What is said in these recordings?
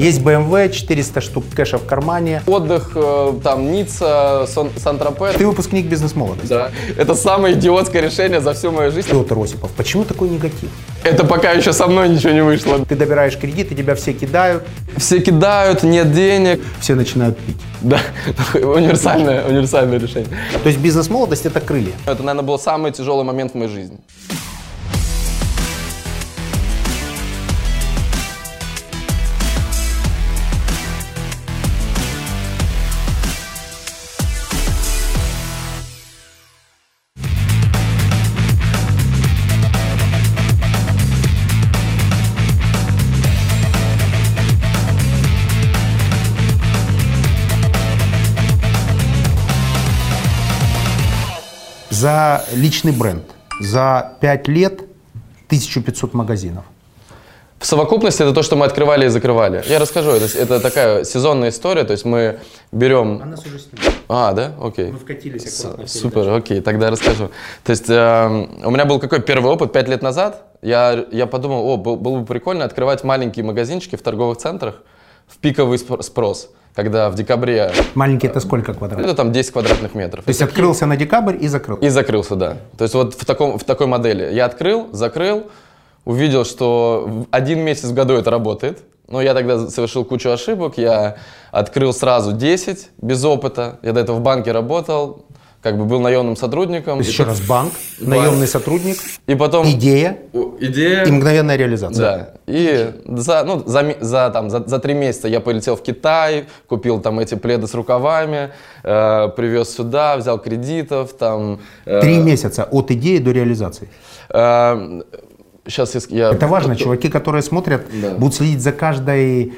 Есть BMW, 400 штук кэша в кармане. Отдых, э, там, Ницца, Сан- Сан-Тропе. Ты выпускник бизнес-молодости. Да. Это самое идиотское решение за всю мою жизнь. Петр Осипов, почему такой негатив? Это пока еще со мной ничего не вышло. Ты добираешь кредит, и тебя все кидают, Все кидают, нет денег. все начинают пить. Да, универсальное, универсальное решение. То есть бизнес-молодость – это крылья. Это, наверное, был самый тяжелый момент в моей жизни. За личный бренд, за 5 лет 1500 магазинов. В совокупности это то, что мы открывали и закрывали. Я расскажу, это, это такая сезонная история, то есть мы берем... нас уже снимают. А, да? Окей. вкатились С- Супер, окей, тогда я расскажу. То есть э, у меня был какой первый опыт пять лет назад. Я, я подумал, о, был- было бы прикольно открывать маленькие магазинчики в торговых центрах в пиковый спро- спрос, когда в декабре, Маленький это сколько квадратов? это там 10 квадратных метров. То есть открылся на декабрь и закрыл. И закрылся, да. То есть вот в, таком, в такой модели. Я открыл, закрыл, увидел, что один месяц в году это работает. Но я тогда совершил кучу ошибок. Я открыл сразу 10 без опыта. Я до этого в банке работал, как бы был наемным сотрудником. То есть еще раз банк, наемный сотрудник, И потом... идея Идея... и мгновенная реализация. Да. И за, ну, за, за, там, за, за три месяца я полетел в Китай, купил там эти пледы с рукавами, э, привез сюда, взял кредитов, там... э, Три месяца от идеи до реализации. Сейчас я... Это важно. Чуваки, которые смотрят, Да. будут следить за каждой...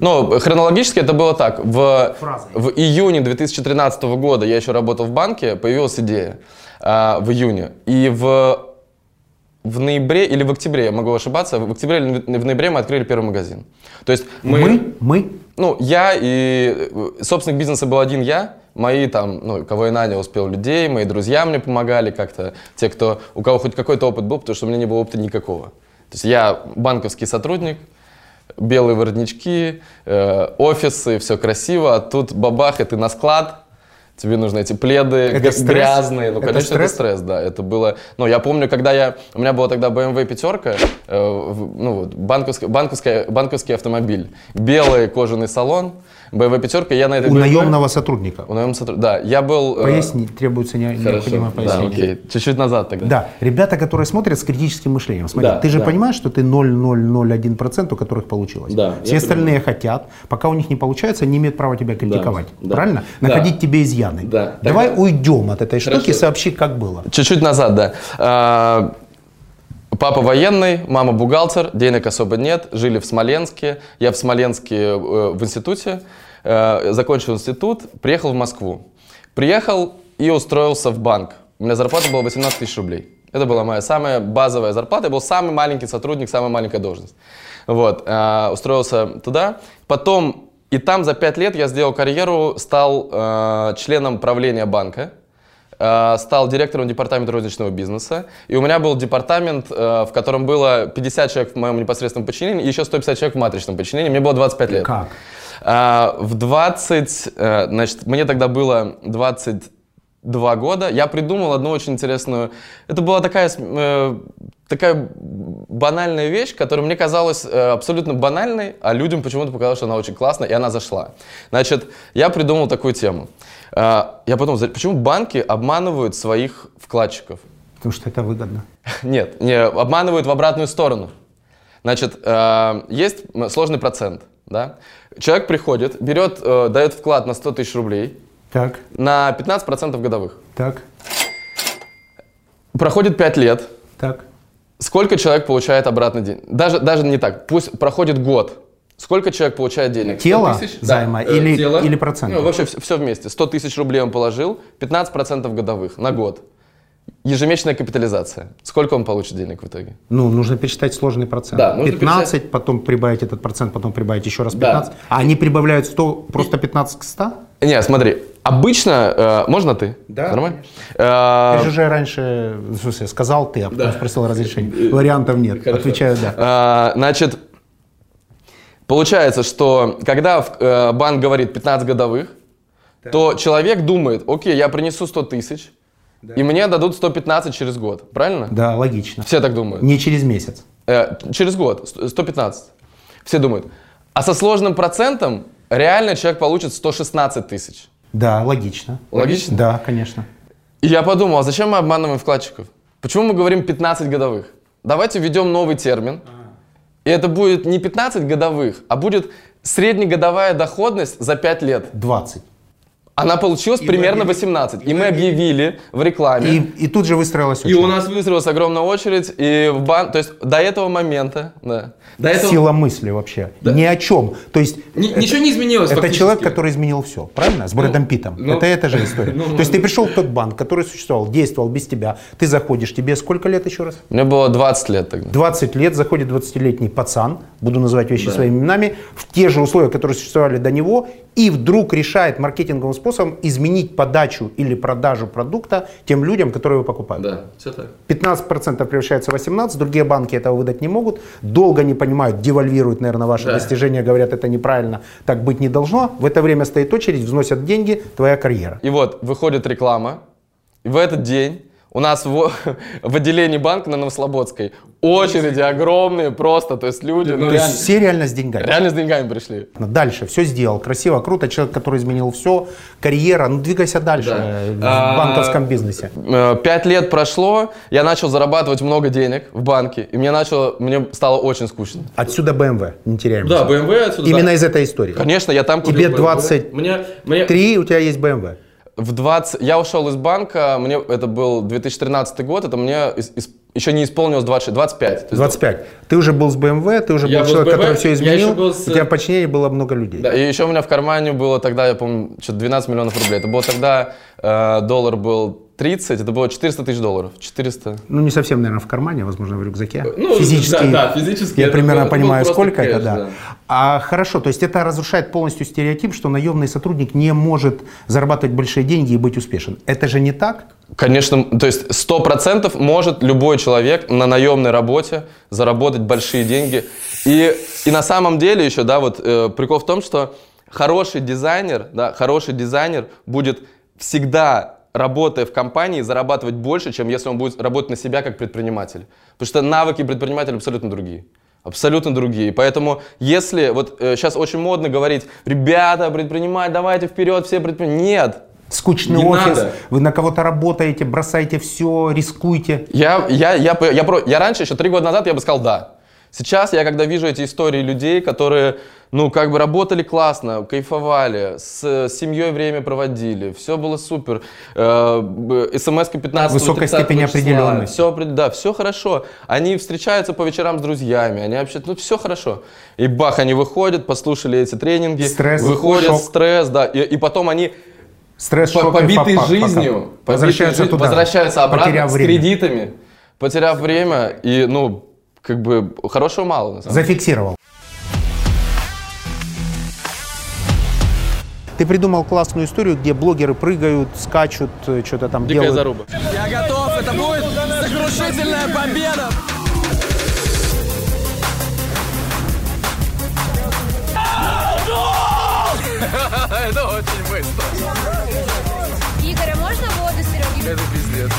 Ну, хронологически это было так. В, Фразой. в июне 2013 года я еще работал в банке, появилась идея а, в июне. И в, в ноябре или в октябре, я могу ошибаться, в октябре или в ноябре мы открыли первый магазин. То есть Мы? Мы? Ну, я и собственник бизнеса был один я. Мои там, ну, кого я нанял, успел людей, мои друзья мне помогали как-то. Те, кто, у кого хоть какой-то опыт был, потому что у меня не было опыта никакого. То есть я банковский сотрудник, белые воротнички, э, офисы, все красиво, а тут бабах, и ты на склад, тебе нужны эти пледы Это стресс? грязные. Ну, Это конечно, стресс? это стресс, да. Это было... Ну, я помню, когда я... У меня была тогда BMW пятерка, э, ну, вот, банковская, банковская, банковский автомобиль. Белый кожаный салон, BMW пятерка, я на этой У BMW наемного сотрудника. У наемного сотруд- Да, я был... э, Поясни, требуется не- необходимое Да, пояснение. окей. Чуть-чуть назад тогда. Да, ребята, которые смотрят с критическим мышлением. Смотри, Да, ты же да. понимаешь, что ты 0,001%, у которых получилось. Да, Все остальные хотят, пока у них не получается, они имеют право тебя критиковать. да. Правильно? Да. Находить тебе изъяны. Да. Давай Тогда- уйдем от этой штуки, Хорошо. сообщи, как было. Чуть-чуть назад, да. Папа военный, мама бухгалтер, денег особо нет, жили в Смоленске. Я в Смоленске э, в институте, э, закончил институт, приехал в Москву. Приехал и устроился в банк. У меня зарплата была 18 тысяч рублей. Это была моя самая базовая зарплата. Я был самый маленький сотрудник, самая маленькая должность. Вот, э, устроился туда. Потом и там за 5 лет я сделал карьеру, стал э, членом правления банка. Э, стал директором департамента розничного бизнеса. И у меня был департамент, э, в котором было 50 человек в моем непосредственном подчинении и еще 150 человек в матричном подчинении. Мне было 25 лет. Как? А, В 20, э, значит, мне тогда было 22 года, я придумал одну очень интересную, это была такая, э, такая банальная вещь, которая мне казалась э, абсолютно банальной, а людям почему-то показалось, что она очень классная, и она зашла. Значит, я придумал такую тему. А, Я за- почему банки обманывают своих вкладчиков? Потому что это выгодно. Нет, не обманывают в обратную сторону. Значит, э, есть сложный процент, да? Человек приходит, берет, э, дает вклад на 100 тысяч рублей Так, на 15% годовых. так, Проходит 5 лет. так. Сколько человек получает обратно денег? Даже, даже не так. Пусть проходит год. Сколько человек получает денег? Тело 100 тысяч? займа Да, э, или- тело. или проценты? Ну, вообще все, вместе. 100 тысяч рублей он положил, 15% годовых на год. Ежемесячная капитализация. Сколько он получит денег в итоге? Ну, нужно пересчитать сложный процент. Да, нужно 15, потом прибавить этот процент, потом прибавить еще раз Да. 15. А они прибавляют 100, просто 15 к 100? Не, смотри, обычно... э, можно ты? Да, Нормально? Э, Ты же уже раньше, в смысле, сказал ты, а потом Да. спросил разрешение. Вариантов нет. Хорошо. Отвечаю да. А, Значит, Получается, что когда э, банк говорит 15 годовых, то человек думает, окей, я принесу 100 тысяч, и мне дадут 115 через год. Правильно? Да, логично. Все так думают. Не через месяц. Э, через год, сто- 115. Все думают. А со сложным процентом реально человек получит 116 тысяч. Да, логично. Логично? Да, конечно. И я подумал, а зачем мы обманываем вкладчиков? Почему мы говорим 15 годовых? Давайте введем новый термин. И это будет не 15 годовых, а будет среднегодовая доходность за 5 лет. 20. Она получилась И примерно мы объяви- 18. И и мы объявили в рекламе. И, и тут же выстроилась И очередь. у нас выстроилась огромная очередь, и в бан... То есть до этого момента, да. До этого... Сила мысли вообще. Ни о чем. То есть Ни- ничего не изменилось это фактически. человек, который изменил все, правильно? С Брэдом Питтом. ну, это эта же история. ну, То есть ты пришел в тот банк, который существовал, действовал без тебя. Ты заходишь, тебе сколько лет еще раз? Мне было 20 лет тогда. 20 лет заходит 20-летний пацан, буду называть вещи своими именами, в те же условия, которые существовали до него, и вдруг решает маркетинговым способом изменить подачу или продажу продукта тем людям, которые его покупают. Да, все так. 15% превращается в 18%, другие банки этого выдать не могут, долго не понимают, девальвируют, наверное, ваши Да. достижения, говорят, это неправильно, так быть не должно. В это время стоит очередь, взносят деньги, твоя карьера. И вот выходит реклама, и в этот день у нас в, в отделении банка на Новослободской очереди огромные просто, то есть люди, ну, То реально, есть все реально с деньгами. реально с деньгами пришли. Дальше, все сделал, красиво, круто, человек, который изменил все, карьера, ну двигайся дальше Да. в А, банковском бизнесе. Э, Пять лет прошло, я начал зарабатывать много денег в банке, и мне начало, мне стало очень скучно. Отсюда BMW, не теряем. Да, BMW отсюда. Именно да. из этой истории. Конечно, я там купил Тебе BMW. 20 Мне, мне Три, у тебя есть BMW. В 20... Я ушел из банка, мне это был 2013 год, это мне ис- еще не исполнилось 26, 25. То есть 25. Ты уже был с BMW, ты уже Я был человек, BMW, который все изменил. был с- У тебя подчинение было много людей. Да, и еще у меня в кармане было тогда, я помню, что-то 12 миллионов рублей. Это было тогда, э, доллар был 30, это было 400 тысяч долларов. 400. Ну, не совсем, наверное, в кармане, возможно, в рюкзаке. Ну, физически. да, да, физически Я это примерно было- это был понимаю, просто сколько это, кэш, да. да. А хорошо, то есть это разрушает полностью стереотип, что наемный сотрудник не может зарабатывать большие деньги и быть успешен. Это же не так? Конечно, то есть 100% может любой человек на наемной работе заработать большие деньги. И, и на самом деле еще, да, вот э, прикол в том, что хороший дизайнер, да, хороший дизайнер будет всегда работая в компании, зарабатывать больше, чем если он будет работать на себя как предприниматель. Потому что навыки предпринимателя абсолютно другие. Абсолютно другие. Поэтому, если вот сейчас очень модно говорить, ребята, предпринимать, давайте вперед, все предприниматели. Нет, Скучный Не офис, надо. вы на кого-то работаете, бросаете все, рискуете. Я, я, я, я, про- я раньше, еще три года назад, я бы сказал да. Сейчас я, когда вижу эти истории людей, которые, ну, как бы работали классно, кайфовали, с, с семьей время проводили, все было супер, э, смс-ка 15 Высокая степень определенности. Все, да, все хорошо. Они встречаются по вечерам с друзьями, они вообще, ну, все хорошо. И бах, они выходят, послушали эти тренинги, Стресс, выходят, шок. стресс, да, и, и потом они Стресс, по- шок побитый факап, жизнью, побитый возвращаются туда, возвращаются обратно с время. кредитами, потеряв время, и, ну, как бы, хорошего мало. Зафиксировал. Ты придумал классную историю, где блогеры прыгают, скачут, э, что-то там Дикая делают. заруба. Я готов, это будет сокрушительная победа! Это очень быстро. Игорь, а можно воду, Сереге? Это пиздец.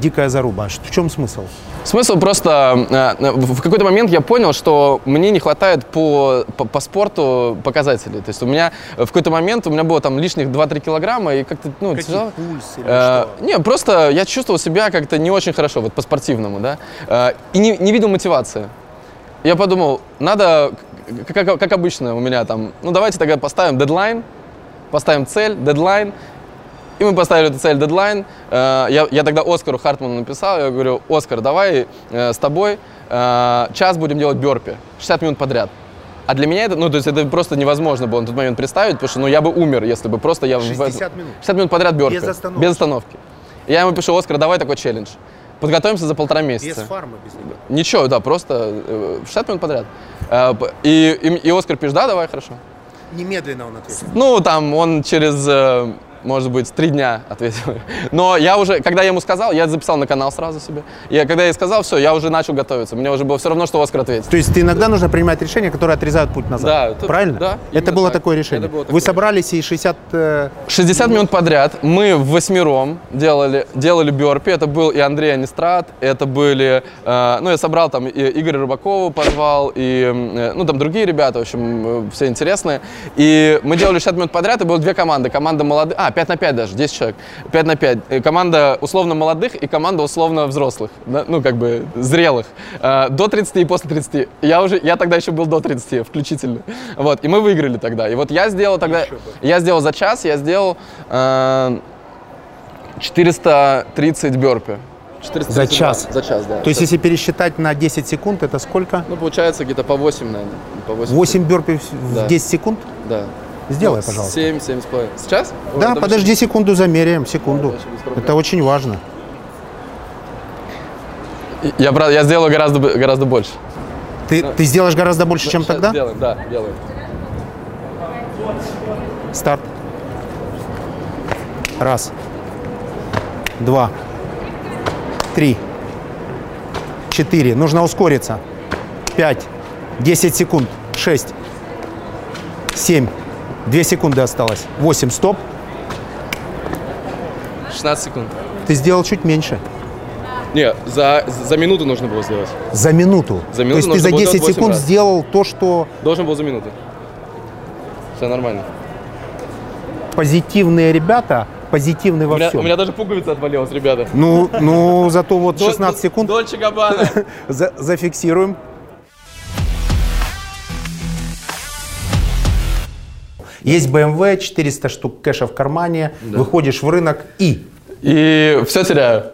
Дикая заруба. В чем смысл? Смысл просто, э, в какой-то момент я понял, что мне не хватает по, по, по спорту показателей. То есть у меня в какой-то момент у меня было там лишних 2-3 килограмма, и как-то, ну, тяжело. пульс или Э, что? Не, просто я чувствовал себя как-то не очень хорошо, вот по-спортивному, да, Э, и не, не видел мотивации. Я подумал, надо, как, как обычно у меня там, ну давайте тогда поставим дедлайн, поставим цель, дедлайн, и мы поставили эту цель дедлайн. Э, Я, я тогда Оскару Хартману написал, я говорю, Оскар, давай э, с тобой э, час будем делать бёрпи, 60 минут подряд. А для меня это, ну, то есть это просто невозможно было на тот момент представить, потому что, ну, я бы умер, если бы просто я... в 60 этом- минут? 60 минут подряд бёрпи. Без остановки? Без остановки. Я ему пишу, Оскар, давай такой челлендж. Подготовимся за полтора месяца. Без фармы, без него. Ничего, да, просто э, 60 минут подряд. И, и, и Оскар пишет, да, давай, хорошо. Немедленно он ответил. Ну, там он через, может быть, три дня ответил. Но я уже, когда я ему сказал, я записал на канал сразу себе. И когда я сказал, все, я уже начал готовиться. Мне уже было все равно, что Оскар ответит. То есть иногда нужно принимать решения, которые отрезают путь назад. Да, это- Правильно? да, Это было так. такое решение. Это было Вы такое. собрались и 60... э, 60 минут подряд мы в восьмером делали, делали бёрпи. Это был и Андрей Анистрат, это были... э, ну, я собрал там и Игоря Рыбакова позвал, и, э, ну, там другие ребята, в общем, э, все интересные. И мы делали 60 минут подряд, и было две команды. Команда молодых... А, 5 на 5 даже, 10 человек. 5 на 5. Э, Команда условно молодых и команда условно взрослых. да, Ну, как бы зрелых. Э, До 30 и после 30. Я уже... Я тогда еще был до 30 включительно. Вот. И мы выиграли тогда. И вот я сделал тогда... Я сделал за час, я сделал э, 430 бёрпи. 430 За час? За час, да. То есть если пересчитать на 10 секунд, это сколько? Ну, получается где-то по 8, наверное. По 8. 8 бёрпи в Да. 10 секунд? Да. Сделай, Ну, пожалуйста. 7, 7 с половиной. Сейчас? Да, Ой, подожди секунду, замеряем, секунду. проблем. Это очень важно. Я, брат, я сделаю гораздо, гораздо больше. Ты, ты сделаешь гораздо больше, чем Щас тогда? Делаем, да, делаем. Старт. Раз. Два. Три. Четыре. Нужно ускориться. Пять. Десять секунд. Шесть. Семь. Две секунды осталось. Восемь. Стоп. 16 секунд. Ты сделал чуть меньше. Не, за, за минуту нужно было сделать. За минуту. За минуту То есть ты за было 10 делать восемь секунд раз. сделал то, что Должен был за минуту. Все нормально. позитивные ребята позитивны во У меня, всем. у меня даже пуговица отвалилась, ребята. Ну, ну, зато вот 16 секунд Дольче Габбана. за- зафиксируем. Есть BMW, 400 штук кэша в кармане, выходишь в рынок и... И все теряю.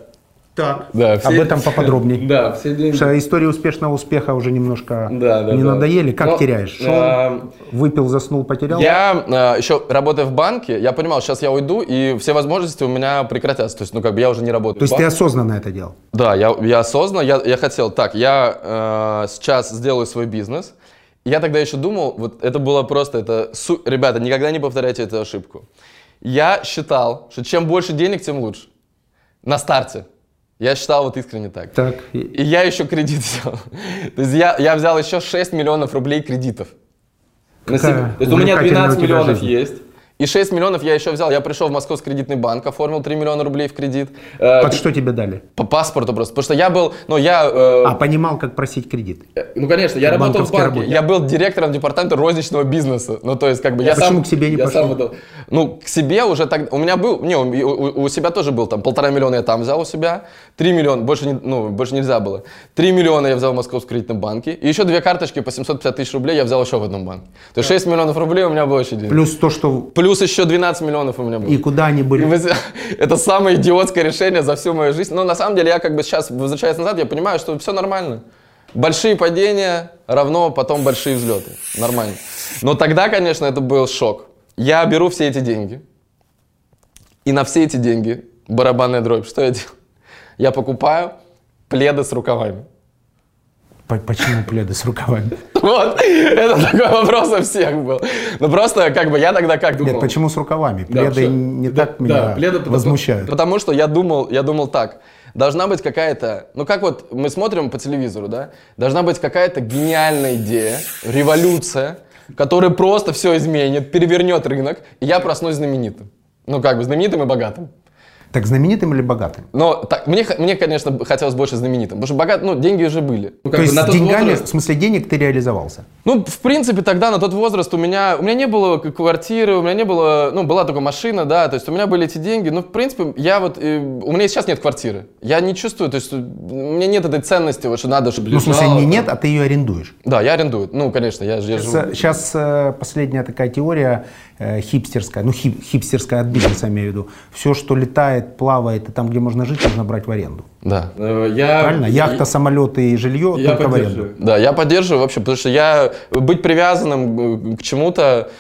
Так. Да, Об все- этом поподробнее. Да, все деньги. Что истории успешного успеха уже немножко Да, да, не да. надоели. Как Но, теряешь? Шел, а, выпил, заснул, потерял? Я еще работая в банке, я понимал, сейчас я уйду, и все возможности у меня прекратятся. То есть, ну, как бы я уже не работаю. То есть в ты осознанно это делал? Да, я, я осознанно, я, я хотел, так, я э, сейчас сделаю свой бизнес. Я тогда еще думал, вот это было просто, это, су- ребята, никогда не повторяйте эту ошибку. Я считал, что чем больше денег, тем лучше. На старте. Я считал вот искренне так. Так. И я еще кредит взял. То есть я, я взял еще 6 миллионов рублей кредитов. На Какая себя. То есть у меня увлекательная 12 у тебя миллионов жизнь. есть. И 6 миллионов я еще взял. Я пришел в Московский кредитный банк, оформил 3 миллиона рублей в кредит. Э, Под что тебе дали? По паспорту просто. Потому что я был, ну я... э, А, понимал, как просить кредит. ну, конечно, я работал в банке. работе. Я был директором департамента розничного бизнеса. Ну, то есть, как бы я почему сам... к себе не я пошел? сам выдал. Ну, к себе уже так... У меня был... Не, у, у- у себя тоже был там полтора миллиона я там взял у себя. Три миллиона, больше, не, ну, больше нельзя было. Три миллиона я взял в Московском кредитном банке. И еще две карточки по 750 тысяч рублей я взял еще в одном банке. То есть 6 миллионов рублей у меня было еще денег. Плюс то, что... Плюс еще 12 миллионов у меня было. И куда они были? вы- Это самое идиотское решение за всю мою жизнь. Но на самом деле я как бы сейчас, возвращаясь назад, я понимаю, что все нормально. Большие падения равно потом большие взлеты. Нормально. Но тогда, конечно, это был шок. Я беру все эти деньги. И на все эти деньги, барабанная дробь, что я делаю? Я покупаю пледы с рукавами. По- Почему пледы с рукавами? Вот. Это такой вопрос у всех был. Ну просто как бы я тогда как думал? Нет, почему с рукавами? Пледы не Да, так да, меня пледы потому- возмущают. Потому что я думал, я думал так. Должна быть какая-то, ну как вот мы смотрим по телевизору, да? Должна быть какая-то гениальная идея, революция, которая просто все изменит, перевернет рынок, и я проснусь знаменитым. Ну как бы знаменитым и богатым. Так знаменитым или богатым? Но так, мне, мне, конечно, хотелось больше знаменитым, потому что богат, ну, деньги уже были. Ну, То бы есть на с тот деньгами, возраст- в смысле денег ты реализовался? Ну, в принципе, тогда на тот возраст у меня, у меня не было квартиры, у меня не было, ну, была только машина, да, то есть у меня были эти деньги, но, в принципе, я вот, э, у меня сейчас нет квартиры, я не чувствую, то есть у меня нет этой ценности, вот, что надо, чтобы Ну, в смысле, не нет, а ты ее арендуешь. Да, я арендую, ну, конечно, я, я живу. Сейчас э, последняя такая теория э, хипстерская, ну хип- хипстерская от бизнеса имею в виду. Все, что летает, плавает, и там, где можно жить, нужно брать в аренду. Да. Я, Правильно? Яхта, самолеты и жилье я только в аренду. поддерживаю. Да, я поддерживаю вообще, потому что я, быть привязанным э, к чему-то,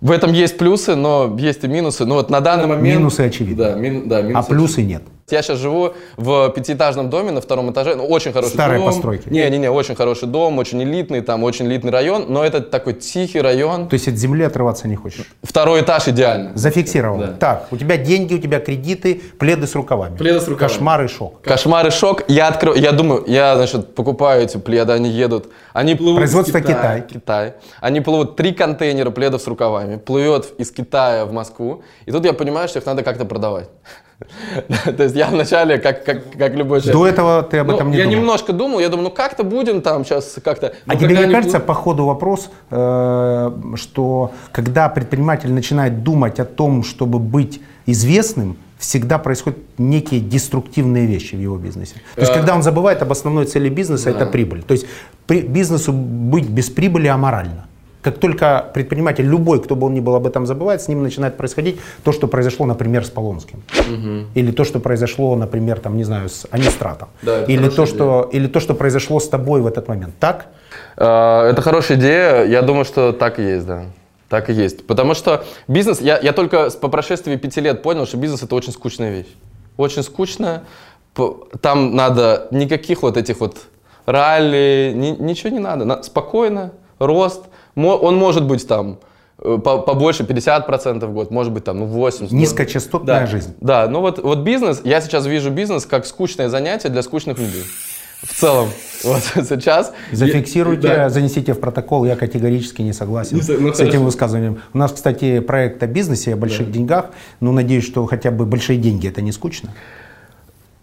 в этом есть плюсы, но есть и минусы. Ну вот на данный момент... Минусы очевидны. Да, мин- да, А минусы плюсы нет. Я сейчас живу в пятиэтажном доме на втором этаже, ну, очень хороший Старой дом. постройки. Не-не-не, очень хороший дом, очень элитный, там очень элитный район, но это такой тихий район. То есть от земли отрываться не хочешь? Второй этаж идеально. Зафиксировал. Да. Так, у тебя деньги, у тебя кредиты, пледы с рукавами. Пледы с рукавами. Кошмар и шок. Кошмар и шок. Я открою, я думаю, я, значит, покупаю эти пледы, они едут. Они плывут Производство из Китая. Китай. Китай. Они плывут три контейнера пледов с рукавами, плывет из Китая в Москву. И тут я понимаю, что их надо как-то продавать. То есть я вначале, как, как, как любой человек. До этого ты об Ну, этом не я думал? немножко думал, я думаю, ну как-то будем там сейчас как-то. А Ну, тебе когда не кажется по ходу вопрос, э, что когда предприниматель начинает думать о том, чтобы быть известным, всегда происходят некие деструктивные вещи в его бизнесе. То есть, Э, когда он забывает об основной цели бизнеса, это прибыль. То есть, при- бизнесу быть без прибыли аморально. Как только предприниматель, любой, кто бы он ни был, об этом забывает, с ним начинает происходить то, что произошло, например, с Полонским. Или то, что произошло, например, там, не знаю, с Анистратом. Да, или, то, что, или то, что произошло с тобой в этот момент. Так? Э, Это хорошая идея. Я думаю, что так и есть, да. Так и есть. Потому что бизнес, я, я только по прошествии пяти лет понял, что бизнес это очень скучная вещь. Очень скучная. Там надо никаких вот этих вот ралли, ни- ничего не надо. На- Спокойно, рост. Он может быть там э, по- побольше 50% в год, может быть там ну 80%. Низкочастотная Да. жизнь. Да, ну вот, вот бизнес, я сейчас вижу бизнес как скучное занятие для скучных людей. В целом, вот сейчас. Зафиксируйте, Да. занесите в протокол. Я категорически не согласен ну, с этим хорошо. высказыванием. У нас, кстати, проект о бизнесе, о больших деньгах. Ну, надеюсь, что хотя бы большие деньги это не скучно.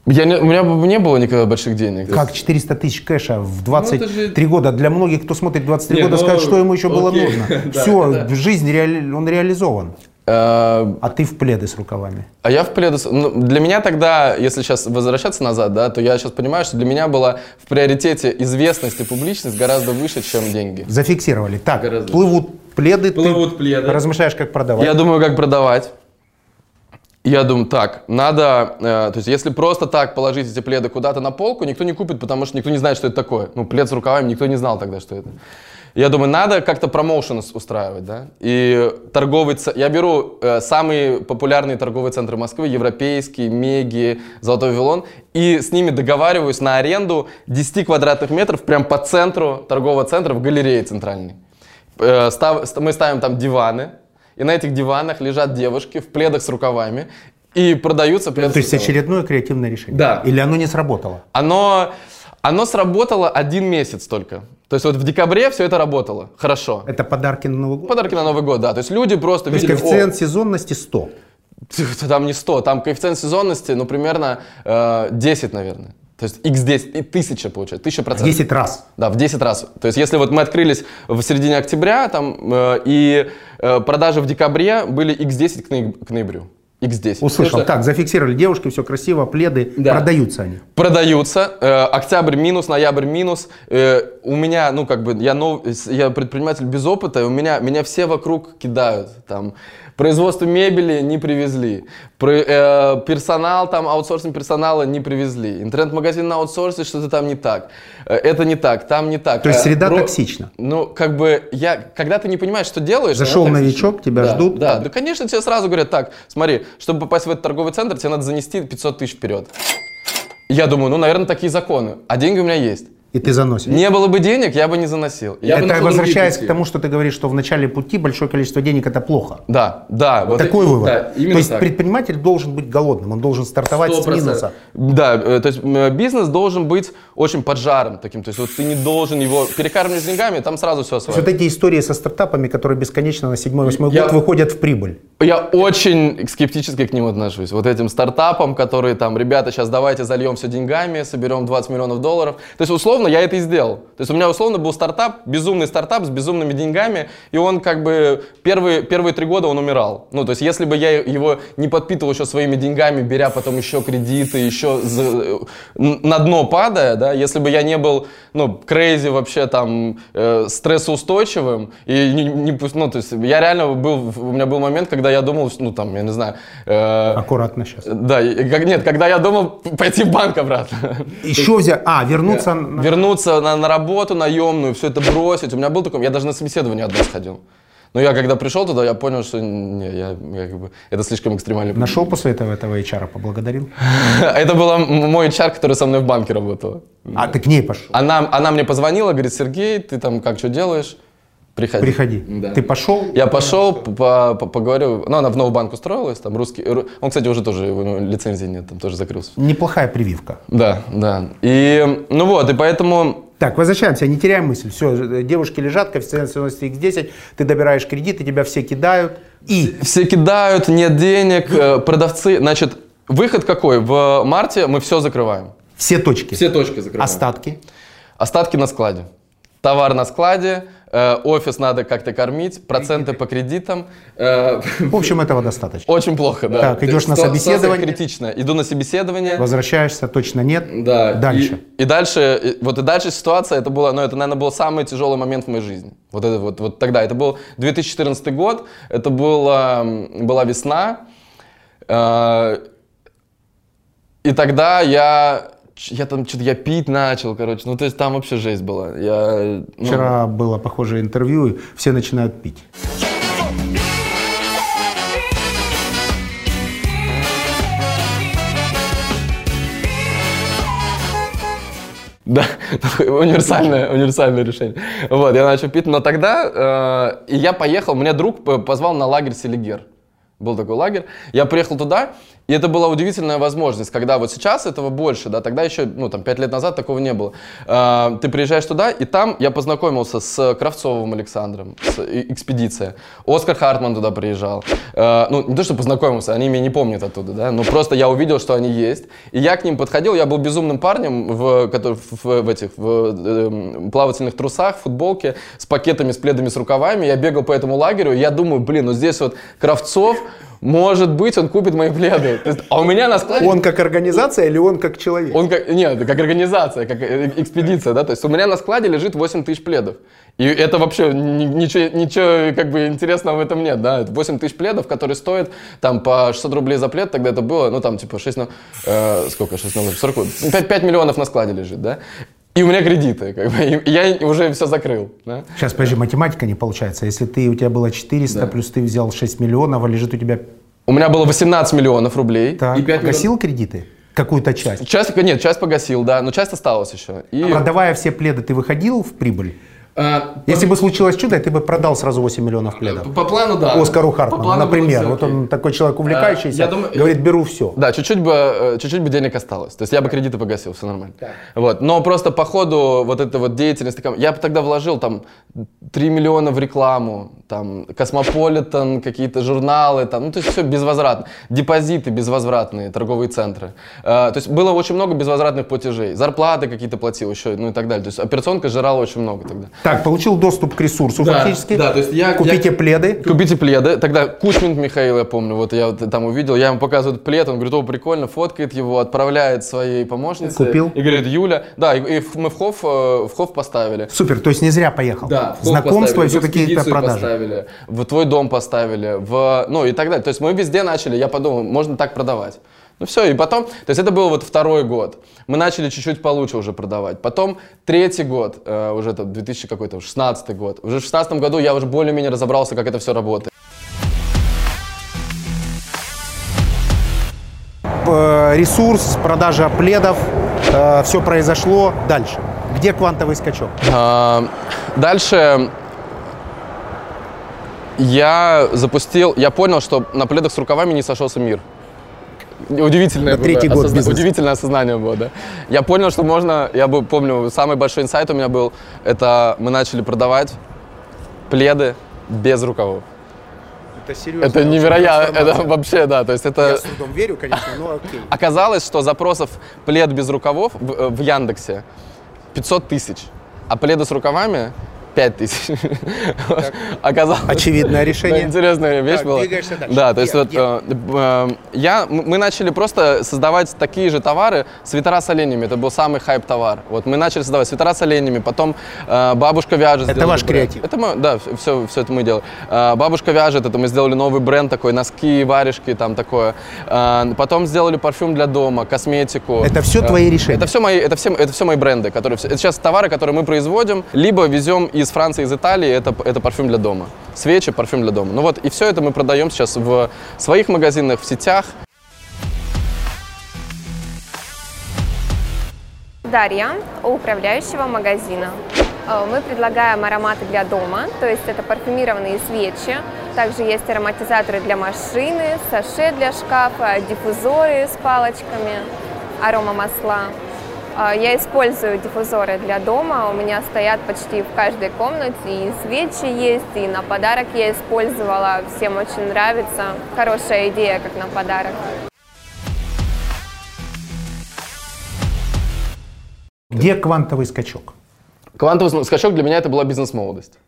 Я не, у меня бы не было никогда больших денег. Как 400 тысяч кэша в 23 же- года. Для многих, кто смотрит 23 Не, года, ну, скажет, что ему еще было окей. нужно. Да, Все, да. жизнь, реали- он реализован. Э, А ты в пледы с рукавами. А я в пледу... с- ну, для меня тогда, если сейчас возвращаться назад, да, то я сейчас понимаю, что для меня была в приоритете известность и публичность гораздо выше, чем деньги. Зафиксировали. Так, Гораздо. плывут пледы, Плывут ты пледы. размышляешь, как продавать. Я думаю, как продавать. Я думаю, так, надо, э, то есть если просто так положить эти пледы куда-то на полку, никто не купит, потому что никто не знает, что это такое. Ну, плед с рукавами, никто не знал тогда, что это. Я думаю, надо как-то промоушен ус- устраивать, да. И торговый, ц- я беру э, самые популярные торговые центры Москвы, европейские, Меги, Золотой Вавилон, и с ними договариваюсь на аренду 10 квадратных метров прям по центру торгового центра в галерее центральной. Э, став- ст- мы ставим там диваны, и на этих диванах лежат девушки в пледах с рукавами и продаются пледы То есть очередное креативное решение. Да. Или оно не сработало? Оно, оно сработало один месяц только. То есть вот в декабре все это работало. Хорошо. Это подарки на Новый год? Подарки на Новый год, да. То есть люди просто То есть видели, коэффициент сезонности 100. «О, там не 100, там коэффициент сезонности, ну, примерно э, 10, наверное. То есть x10, и 1000 получается, 1000 процентов. 10 раз. Да, в 10 раз. То есть, если вот мы открылись в середине октября, там, э, и э, продажи в декабре были x10 к, ноя- к ноябрю. x10. Услышал. Что Так, зафиксировали девушки, все красиво, пледы, Да. продаются они. Продаются. э, октябрь минус, ноябрь минус. Э, у меня, ну, как бы, я, нов, я предприниматель без опыта, и у меня, меня все вокруг кидают. Там, производство мебели не привезли. Про- э, персонал, там, аутсорсинг персонала не привезли. Интернет-магазин на аутсорсе, что-то там не так. Э, это не так, там не так. То есть Э, среда бро- токсична. Ну, как бы, я, когда ты не понимаешь, что делаешь... Зашел новичок, тебя Да, ждут. Да, да, конечно, тебе сразу говорят, так, смотри, чтобы попасть в этот торговый центр, тебе надо занести 500 тысяч вперед. Я думаю, ну, наверное, такие законы. А деньги у меня есть. И ты заносишь. Не было бы денег, я бы не заносил. Я это возвращаясь к тому, что ты говоришь, что в начале пути большое количество денег это плохо. Да, да. Вот Такой и- вывод. да, То есть так. предприниматель должен быть голодным, он должен стартовать с 100%. минуса. Да, э, то есть э, бизнес должен быть очень поджаром таким. То есть вот ты не должен его перекармливать деньгами, там сразу все освоить. вот эти истории со стартапами, которые бесконечно на 7-8 Я- год выходят в прибыль. Я очень скептически к ним отношусь. Вот этим стартапам, которые там, ребята, сейчас давайте зальем все деньгами, соберем 20 миллионов долларов. То есть, условно, я это и сделал. То есть, у меня, условно, был стартап, безумный стартап с безумными деньгами, и он как бы первые, первые три года он умирал. Ну, то есть, если бы я его не подпитывал еще своими деньгами, беря потом еще кредиты, еще за- н- на дно падая, да, если бы я не был, ну, крейзи вообще там, э, стрессоустойчивым, и не, не ну, то есть, я реально был, у меня был момент, когда я думал, ну, там, я не знаю, э, Аккуратно сейчас. да, как, нет, когда я думал пойти в банк обратно. Еще взять, а, вернуться на- Вернуться на, на работу наемную, все это бросить. У меня был такой, я даже на собеседование одно сходил. Но я когда пришел туда, я понял, что не, я, я как бы, это слишком экстремально. Нашел после этого этого HR, поблагодарил? Это был мой HR, который со мной в банке работал. А ты к ней пошел? Она, она мне позвонила, говорит, Сергей, ты там как, что делаешь? Приходи. Приходи. Да. Ты пошел? Я пошел, по- по- поговорю. Ну, она в новый банк устроилась, там русский. ру- Он, кстати, уже тоже, у него лицензии нет, там тоже закрылся. Неплохая прививка. Да, да. И, ну вот, и поэтому Так, возвращаемся, не теряем мысль. Все, девушки лежат, коэффициент стоимости x10, ты добираешь кредит, и тебя все кидают. И все кидают, нет денег, э, продавцы. Значит, выход какой? В марте мы все закрываем. все точки. Все точки закрываем. Остатки. Остатки на складе. Товар на складе, э, офис надо как-то кормить, проценты по кредитам. э, В общем, этого достаточно. Очень плохо, да. Так, идешь на Сто- собеседование. критично. Иду на собеседование. Возвращаешься, точно нет. Да. Дальше. И, и дальше, и- вот и дальше ситуация, это было, ну, это, наверное, был самый тяжелый момент в моей жизни. Вот это вот, вот тогда. Это был 2014 год, это была, м, была весна. э, и тогда я, я там что-то, я пить начал, короче. Ну, то есть там вообще жесть была. Я, ну, Вчера было похожее интервью, и все начинают пить. Да, такое универсальное, универсальное решение. Вот, я начал пить, но тогда, э, и я поехал, меня друг позвал на лагерь Селигер. Был такой лагерь. Я приехал туда, и это была удивительная возможность, когда вот сейчас этого больше, да, тогда еще, ну, там, пять лет назад такого не было. Э, ты приезжаешь туда, и там я познакомился с Кравцовым Александром, с э, экспедиция. Оскар Хартман туда приезжал. Э, ну, не то, что познакомился, они меня не помнят оттуда, да, но просто я увидел, что они есть. И я к ним подходил, я был безумным парнем в, который, в, в этих в, эм, плавательных трусах, футболке, с пакетами, с пледами, с рукавами. Я бегал по этому лагерю, и я думаю, блин, ну здесь вот Кравцов, может быть, он купит мои пледы. Есть, а у меня на складе... Он как организация или он как человек? Он как, нет, как организация, как э, экспедиция, да, то есть у меня на складе лежит 8 тысяч пледов. И это вообще ни- ничего, ничего как бы интересного в этом нет, да, это 8 тысяч пледов, которые стоят там по 600 рублей за плед, тогда это было, ну там типа 6 на, э, сколько, 6 на 8, 40, 5, 5 миллионов на складе лежит, да. И у меня кредиты, как бы, и я уже все закрыл, да. Сейчас, подожди, математика не получается. Если ты, у тебя было 400, Да. плюс ты взял 6 миллионов, а лежит у тебя... У меня было 18 миллионов рублей. Так, и 5 погасил кредиты? Какую-то часть? Часть, нет, часть погасил, да, но часть осталась еще. И, Продавая все пледы, ты выходил в прибыль? А, Если бы случилось чудо, ты бы продал сразу 8 миллионов пледов. по плану, да. Оскару Хартману, плану например. Вот он такой человек увлекающийся, я думаю- говорит, беру все. Да, чуть-чуть бы, э, чуть-чуть бы денег осталось. То есть я бы кредиты погасил, все нормально. Вот. Но просто по ходу вот этой вот деятельности, я бы тогда вложил там 3 миллиона в рекламу, там Космополитен, какие-то журналы, там, ну то есть все безвозвратно. Депозиты безвозвратные, торговые центры. Э, то есть было очень много безвозвратных платежей. Зарплаты какие-то платил еще, ну и так далее. То есть операционка жрала очень много тогда. Так, получил доступ к ресурсу Да, фактически. да, то есть я- Купите я- пледы. Купите пледы. Тогда Кузьмин Михаил, я помню, вот я вот там увидел, я ему показываю плед, он говорит, о, прикольно, фоткает его, отправляет своей помощнице. Купил? И говорит, Юля, да, и, и мы в Хофф, э, в Хофф поставили. Супер, то есть не зря поехал. Да, в Хофф Знакомство поставили, и в все-таки это продажи. поставили, в твой дом поставили, в, ну и так далее. То есть мы везде начали, я подумал, можно так продавать. Ну все, и потом, то есть это был вот второй год. Мы начали чуть-чуть получше уже продавать. Потом третий год, э, уже это 2000 какой-то, 16 год. Уже в 16 году я уже более-менее разобрался, как это все работает. П- Ресурс, продажа пледов, все произошло. Дальше. Где квантовый скачок? А, Дальше я запустил, я понял, что на пледах с рукавами не сошелся мир. Удивительное, Это третий было год осозна- удивительное осознание было, да. Я понял, что можно, я был, помню, самый большой инсайт у меня был, это мы начали продавать пледы без рукавов. Это серьезно. Это невероятно, это вообще, да, то есть это... Я с трудом верю, конечно, но окей. Оказалось, что запросов плед без рукавов в, э, в Яндексе 500 тысяч, а пледы с рукавами 5 тысяч. Оказалось. Очевидное Да, решение. интересная вещь Так, была. двигаешься дальше. Да, то есть вот Где? э, э, я, мы начали просто создавать такие же товары, свитера с оленями, это был самый хайп товар. Вот мы начали создавать свитера с оленями, потом э, бабушка вяжет. Это ваш бренд. креатив? Это мы, да, все, все это мы делали. Э, бабушка вяжет, это мы сделали новый бренд такой, носки, варежки, там такое. Э, потом сделали парфюм для дома, косметику. Это всё Э, твои решения? Это все мои, это все, это все мои бренды, которые, это сейчас товары, которые мы производим, либо везем из из Франции, из Италии, это, это парфюм для дома. Свечи, парфюм для дома. Ну вот, и все это мы продаем сейчас в своих магазинах, в сетях. Дарья, управляющего магазина. Э, Мы предлагаем ароматы для дома, то есть это парфюмированные свечи. Также есть ароматизаторы для машины, саше для шкафа, диффузоры с палочками, аромамасла. Э, Я использую диффузоры для дома, у меня стоят почти в каждой комнате, и свечи есть, и на подарок я использовала, всем очень нравится. Хорошая идея, как на подарок. Где квантовый скачок? Квантовый скачок для меня это была бизнес-молодость.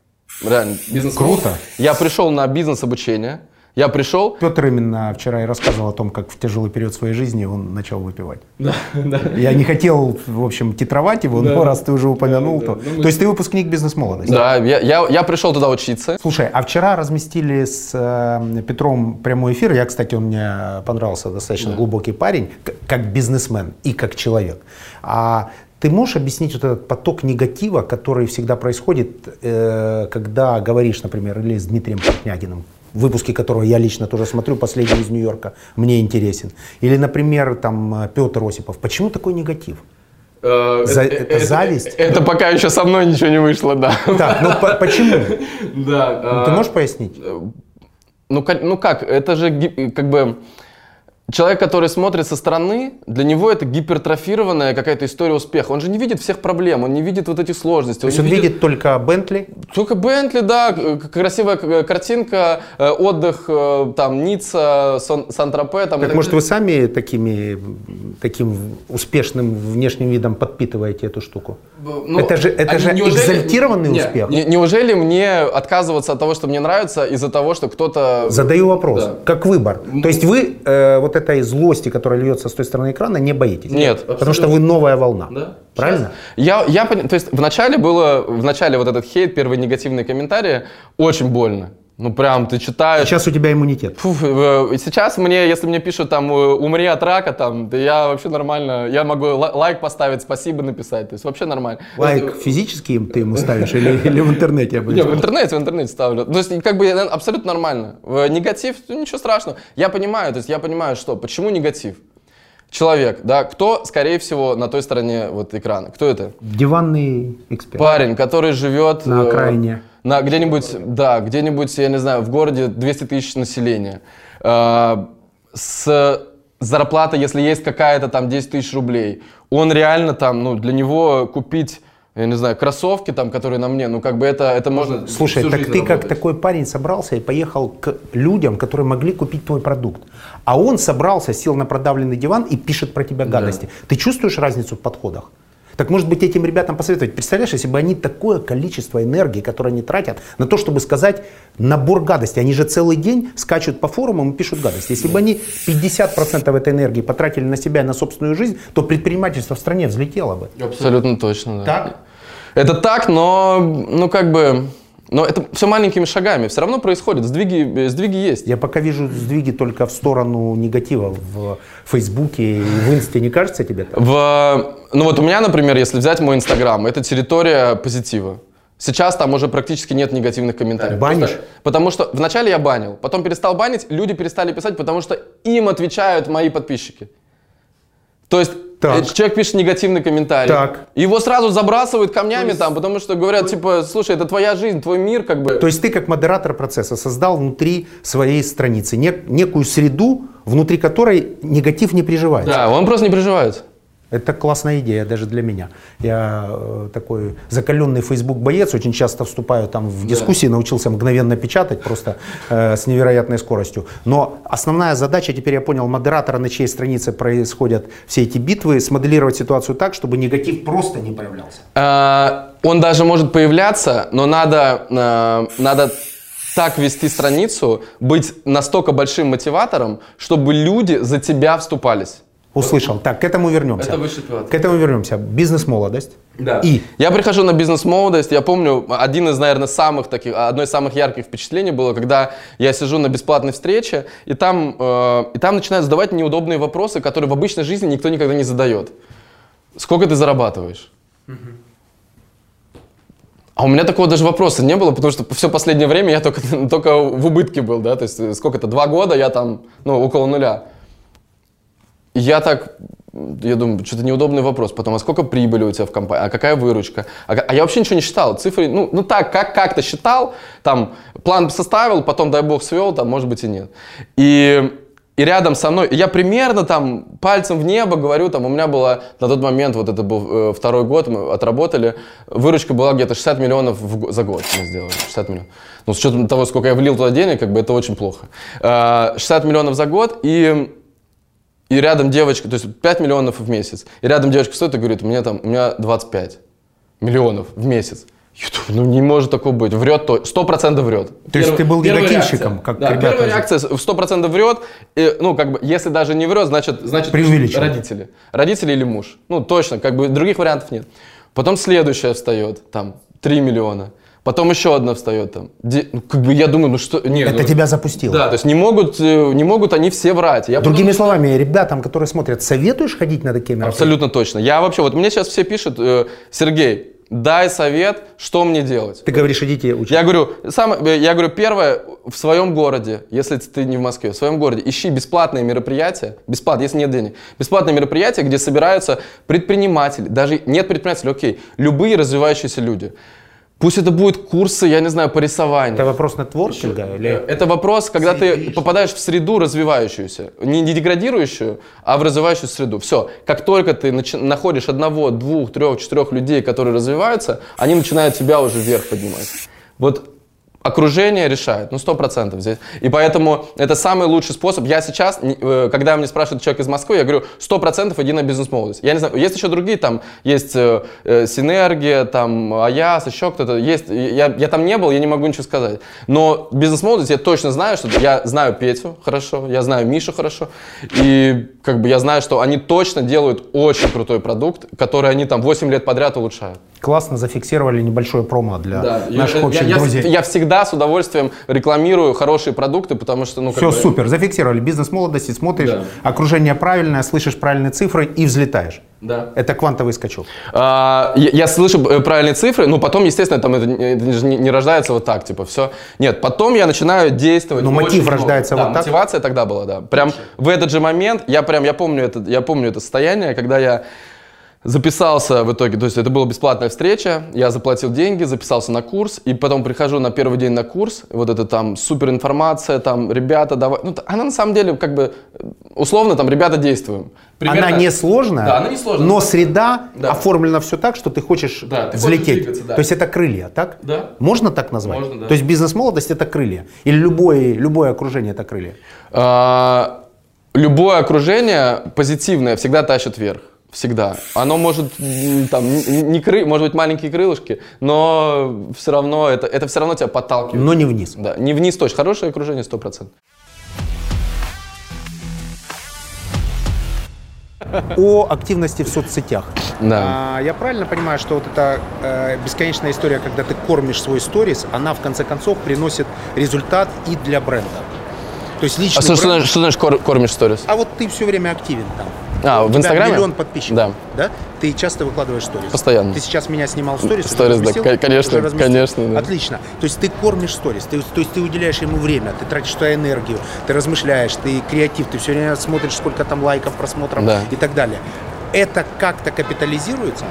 Реально, бизнес Круто. Я пришел на бизнес-обучение. Я пришел, Петр именно вчера и рассказывал о том, как в тяжелый период своей жизни он начал выпивать. Я не хотел, в общем, титровать его, но раз ты уже упомянул, то... То есть ты выпускник бизнес-молодости? да, я, я, я пришел туда учиться. Слушай, а вчера разместили с э, Петром прямой эфир. Я, кстати, он мне понравился, достаточно глубокий парень, как бизнесмен и как человек. А ты можешь объяснить вот этот поток негатива, который всегда происходит, э, когда говоришь, например, или с Дмитрием Портнягиным, в выпуске которого я лично тоже смотрю, последний из Нью-Йорка, мне интересен. Или, например, там э, Петр Осипов. Почему такой негатив? За- это зависть? Это пока еще со мной ничего не вышло, да. Так, ну по- почему? Да. Ну, Ты можешь пояснить? Ну, ну как, это же как бы человек, который смотрит со стороны, для него это гипертрофированная какая-то история успеха. Он же не видит всех проблем, он не видит вот этих сложностей. То есть он не видит только Бентли, Только Бентли, да, красивая картинка, э, отдых, э, там, Ницца, Сан- Сан-Тропе. Там, Так так может вы сами такими, таким успешным внешним видом подпитываете эту штуку? Ну, это же, это они- же неужели- экзальтированный Нет, успех. не- неужели мне отказываться от того, что мне нравится, из-за того, что кто-то... Задаю вопрос, Да. как выбор. То есть вы э, вот этой злости, которая льется с той стороны экрана, не боитесь? Нет, Потому что вы новая волна. Да. Правильно? Я, я то есть вначале было, вначале вот этот хейт, первые негативные комментарии, очень больно. Ну прям ты читаешь. Сейчас у тебя иммунитет. Фу, э, сейчас мне, если мне пишут там э, умри от рака, там, да я вообще нормально, я могу лай- лайк поставить, спасибо написать, то есть вообще нормально. Лайк физически им ты ему ставишь или, или в интернете? об этом Не, в интернете, в интернете ставлю. То есть, как бы э, абсолютно нормально. Негатив, ну, ничего страшного. Я понимаю, то есть я понимаю, что, почему негатив? Человек, да, кто, скорее всего, на той стороне вот экрана? Кто это? Диванный эксперт. Парень, который живет... На э, окраине. На где-нибудь, да, где-нибудь, я не знаю, в городе 200 тысяч населения. Э, с зарплатой, если есть какая-то там 10 тысяч рублей, он реально там, ну, для него купить, я не знаю, кроссовки там, которые на мне, ну, как бы это, это можно Слушай, так ты как работать. такой парень собрался и поехал к людям, которые могли купить твой продукт. А он собрался, сел на продавленный диван и пишет про тебя гадости. Ты чувствуешь разницу в подходах? Так может быть этим ребятам посоветовать? Представляешь, если бы они такое количество энергии, которое они тратят на то, чтобы сказать набор гадостей. Они же целый день скачут по форумам и пишут гадости. Если бы они 50% этой энергии потратили на себя и на собственную жизнь, то предпринимательство в стране взлетело бы. Абсолютно точно, да. Так? Это так, но, ну, как бы, но это все маленькими шагами. Все равно происходит, сдвиги, сдвиги есть. Я пока вижу сдвиги только в сторону негатива в Фейсбуке и в Инсте. Не кажется тебе так? В, ну вот у меня, например, если взять мой Инстаграм, это территория позитива. Сейчас там уже практически нет негативных комментариев. Банишь? Просто- потому что вначале я банил, потом перестал банить, люди перестали писать, потому что им отвечают мои подписчики. То есть Так. э, человек пишет негативный комментарий, Так. его сразу забрасывают камнями там, потому что говорят, типа, слушай, это твоя жизнь, твой мир, как бы. То есть ты как модератор процесса создал внутри своей страницы нек- некую среду, внутри которой негатив не приживается. Да, он просто не переживает. Это классная идея даже для меня. Я э, такой закаленный Facebook боец, очень часто вступаю там в дискуссии, научился мгновенно печатать просто э, с невероятной скоростью. Но основная задача, теперь я понял, модератора, на чьей странице происходят все эти битвы, смоделировать ситуацию так, чтобы негатив просто не появлялся. Э, Он даже может появляться, но надо, э, надо так вести страницу, быть настолько большим мотиватором, чтобы люди за тебя вступались. Услышал. Так, к этому вернемся. Это высший пилотаж. К этому вернемся. Бизнес-молодость. И Я прихожу на бизнес-молодость, я помню, один из, наверное, самых таких, одно из самых ярких впечатлений было, когда я сижу на бесплатной встрече, и там, э, и там начинают задавать неудобные вопросы, которые в обычной жизни никто никогда не задает. Сколько ты зарабатываешь? А у меня такого даже вопроса не было, потому что все последнее время я только, только в убытке был, да, то есть сколько это, два года я там, ну, около нуля. Я так, я думаю, что-то неудобный вопрос. Потом, а сколько прибыли у тебя в компании, а какая выручка? А, а я вообще ничего не считал, цифры, ну, ну так, как, как-то считал, там, план составил, потом, дай бог, свел, там, может быть, и нет. И и рядом со мной, я примерно там пальцем в небо говорю, там у меня было на тот момент, вот это был э, второй год, мы отработали, выручка была где-то 60 миллионов в, за год мы сделали, 60 миллионов. Ну, с учетом того, сколько я влил туда денег, как бы это очень плохо. Э, 60 миллионов за год, и, и рядом девочка, то есть 5 миллионов в месяц, и рядом девочка стоит и говорит, у меня там, у меня 25 миллионов в месяц. YouTube, ну не может такого быть. Врет то, сто процентов врет. То есть ты был негативщиком, как да, ребята. Первая реакция сто процентов врет. И, ну, как бы, если даже не врет, значит, значит родители. Родители или муж. Ну, точно, как бы других вариантов нет. Потом следующая встает, там, 3 миллиона. Потом еще одна встает там. Де, ну, как бы я думаю, ну что... Нет, Это ну, тебя запустило. Да, то есть не могут, э, не могут они все врать. Я Другими словами, ребятам, которые смотрят, советуешь ходить на такие мероприятия? Абсолютно точно. Я вообще, вот мне сейчас все пишут, э, Сергей, дай совет, что мне делать. Ты говоришь, идите учиться. Я говорю, сам, я говорю, первое, в своем городе, если ты не в Москве, в своем городе, ищи бесплатные мероприятия, бесплатно, если нет денег, бесплатные мероприятия, где собираются предприниматели, даже нет предпринимателей, окей, любые развивающиеся люди. Пусть это будут курсы, я не знаю, по рисованию. Это вопрос нетворкинга? Или... Это вопрос, когда ты попадаешь в среду развивающуюся. Не деградирующую, а в развивающую среду. Все. Как только ты начи- находишь одного, двух, трех, четырех людей, которые развиваются, они начинают тебя уже вверх поднимать. Вот окружение решает, ну, сто процентов здесь. И поэтому это самый лучший способ. Я сейчас, э, когда мне спрашивает человек из Москвы, я говорю, сто процентов иди на бизнес-молодость. Я не знаю, есть еще другие, там, есть э, э, Синергия, там, Аяс, еще кто-то. Есть, я, я там не был, я не могу ничего сказать. Но бизнес-молодость я точно знаю, что я знаю Петю хорошо, я знаю Мишу хорошо. И как бы я знаю, что они точно делают очень крутой продукт, который они там 8 лет подряд улучшают. Классно зафиксировали небольшое промо для Да, наших я, общих я- я- друзей. я всегда с удовольствием рекламирую хорошие продукты, потому что, ну, Все бы- супер, зафиксировали бизнес молодости, смотришь, Да. окружение правильное, слышишь правильные цифры и взлетаешь. Да. Это квантовый скачок. А, я, я слышу э, правильные цифры, но потом, естественно, там это, не- это не, не рождается вот так, типа, все. Нет, потом я начинаю действовать. Но очень мотив много. рождается Да, вот так? мотивация тогда была, да. Прям в этот же момент, я прям, я помню это, я помню это состояние, когда я записался в итоге, то есть это была бесплатная встреча, я заплатил деньги, записался на курс, и потом прихожу на первый день на курс, вот это там супер информация, там, ребята, давай, ну, она на самом деле, как бы, условно, там, ребята, действуем. Примерно- Она не сложная, Да, она не сложная. но среда Да. оформлена все так, что ты хочешь Да, ты хочешь взлететь. двигаться, да. То есть это крылья, так? Да. Можно так назвать? Можно, да. То есть бизнес-молодость это крылья. Или любое, любое окружение это крылья. А, любое окружение позитивное всегда тащит вверх. Всегда. Оно может там не кры, может быть маленькие крылышки, но все равно это, это все равно тебя подталкивает. Но не вниз. Да, не вниз точно. Хорошее окружение 100%. О активности в соцсетях. Да. А, я правильно понимаю, что вот эта э, бесконечная история, когда ты кормишь свой сторис, она в конце концов приносит результат и для бренда. То есть личный А что, что, бренд- значит- что значит кор- кормишь сторис? А вот ты все время активен там. А, У в Инстаграме? миллион подписчиков. Да. да? Ты часто выкладываешь сторис. Постоянно. Ты сейчас меня снимал сторис. Сторис, да, конечно, конечно, да. Отлично. То есть ты кормишь сторис, ты, то есть ты уделяешь ему время, ты тратишь туда энергию, ты размышляешь, ты креатив, ты все время смотришь, сколько там лайков, просмотров Да. и так далее. Это как-то капитализируется?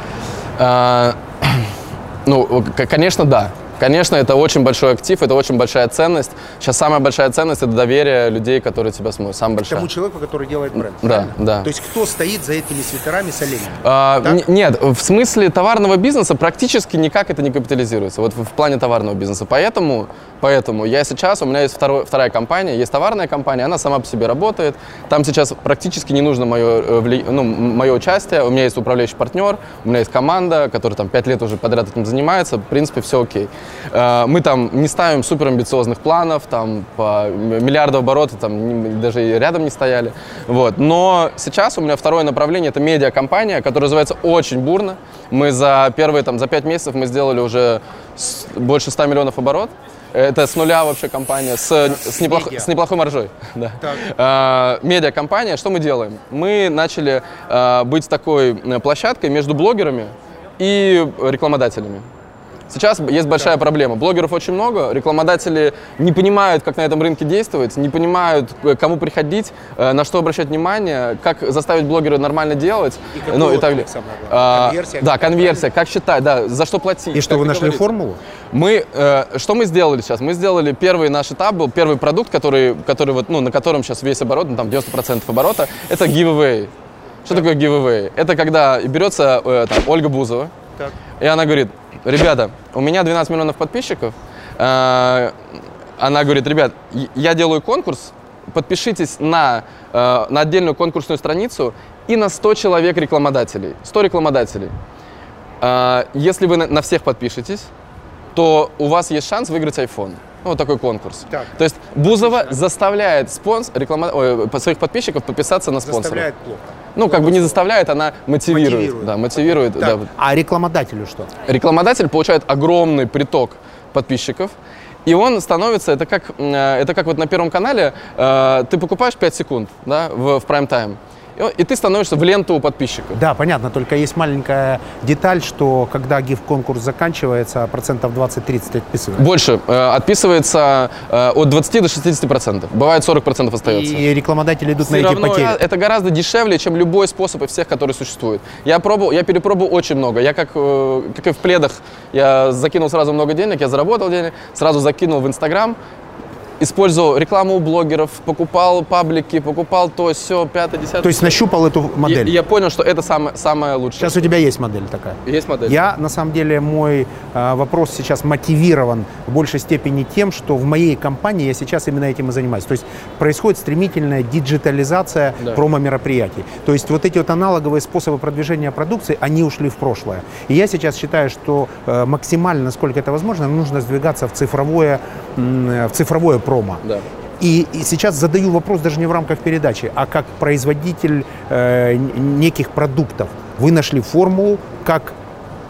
А, ну, конечно, да. Конечно, это очень большой актив, это очень большая ценность. Сейчас самая большая ценность это доверие людей, которые тебя смотрят. Самая большая. Тому человеку, который делает бренд. Да, правильно? да. То есть кто стоит за этими свитерами с оленями? А, Нет, в смысле товарного бизнеса практически никак это не капитализируется. Вот в, в плане товарного бизнеса. Поэтому, поэтому я сейчас, у меня есть второй, вторая компания, есть товарная компания, она сама по себе работает. Там сейчас практически не нужно мое, э, ну, мое участие. У меня есть управляющий партнер, у меня есть команда, которая там пять лет уже подряд этим занимается. В принципе, все окей. Э, Мы там не ставим супер амбициозных планов, там по миллиарду оборотов там даже и рядом не стояли. Вот. Но сейчас у меня второе направление это медиакомпания, которая развивается очень бурно. Мы за первые там за пять месяцев мы сделали уже больше 100 миллионов оборот. Это с нуля вообще компания, с, с, неплох- с неплохой маржой. Да. А, медиакомпания, что мы делаем? Мы начали а, быть такой площадкой между блогерами и рекламодателями. Сейчас есть большая проблема. Блогеров очень много, рекламодатели не понимают, как на этом рынке действовать, не понимают, э, кому приходить, э, на что обращать внимание, как заставить блогера нормально делать. какой ну, и так далее. А, Конверсия, Да, конверсия, как считать, да, за что платить. И что, вы нашли договориться. формулу? Мы, э, что мы сделали сейчас? Мы сделали первый наш этап, был первый продукт, который, который вот, ну, на котором сейчас весь оборот, ну, там 90% оборота, это giveaway. Что такое giveaway? Это когда берется э, там, Ольга Бузова, Так. и она говорит, ребята, у меня 12 миллионов подписчиков, э, она говорит, ребят, я- делаю конкурс, подпишитесь на, э, на отдельную конкурсную страницу и на 100 человек рекламодателей, 100 рекламодателей. А, Если вы на всех подпишетесь, то у вас есть шанс выиграть iPhone. Ну, вот такой конкурс. Так. То есть Бузова заставляет спонс... реклама... ой, своих подписчиков подписаться на спонсора. Заставляет плохо. Ну, как бы не заставляет, она мотивирует. Мотивирует. Да, мотивирует. Так, да. А рекламодателю что? Рекламодатель получает огромный приток подписчиков, и он становится, это как, э, это как вот на Первом канале, э, ты покупаешь 5 секунд да, в, в прайм-тайм, и, ты становишься в ленту у подписчиков. Да, понятно, только есть маленькая деталь, что когда гиф-конкурс заканчивается, процентов 20-30 отписывают. Больше. Э, отписывается э, от 20 до 60 процентов. Бывает 40 процентов остается. И рекламодатели идут на Всё эти потери. я- это гораздо дешевле, чем любой способ из всех, которые существуют. Я пробовал, я перепробовал очень много. Я как, э, как и в пледах, я закинул сразу много денег, я заработал денег, сразу закинул в Инстаграм, использовал рекламу у блогеров, покупал паблики, покупал то, все, пятое, десятое. То есть нащупал эту модель. И, я понял, что это самое, самое лучшее. Сейчас у тебя есть модель такая. Есть модель? Я, на самом деле, мой э, вопрос сейчас мотивирован в большей степени тем, что в моей компании я сейчас именно этим и занимаюсь. То есть происходит стремительная диджитализация Да. промо-мероприятий. То есть вот эти вот аналоговые способы продвижения продукции, они ушли в прошлое. И я сейчас считаю, что э, максимально, насколько это возможно, нужно сдвигаться в цифровое, э, в цифровое промо. Да. И, и сейчас задаю вопрос даже не в рамках передачи, а как производитель э, неких продуктов. Вы нашли формулу, как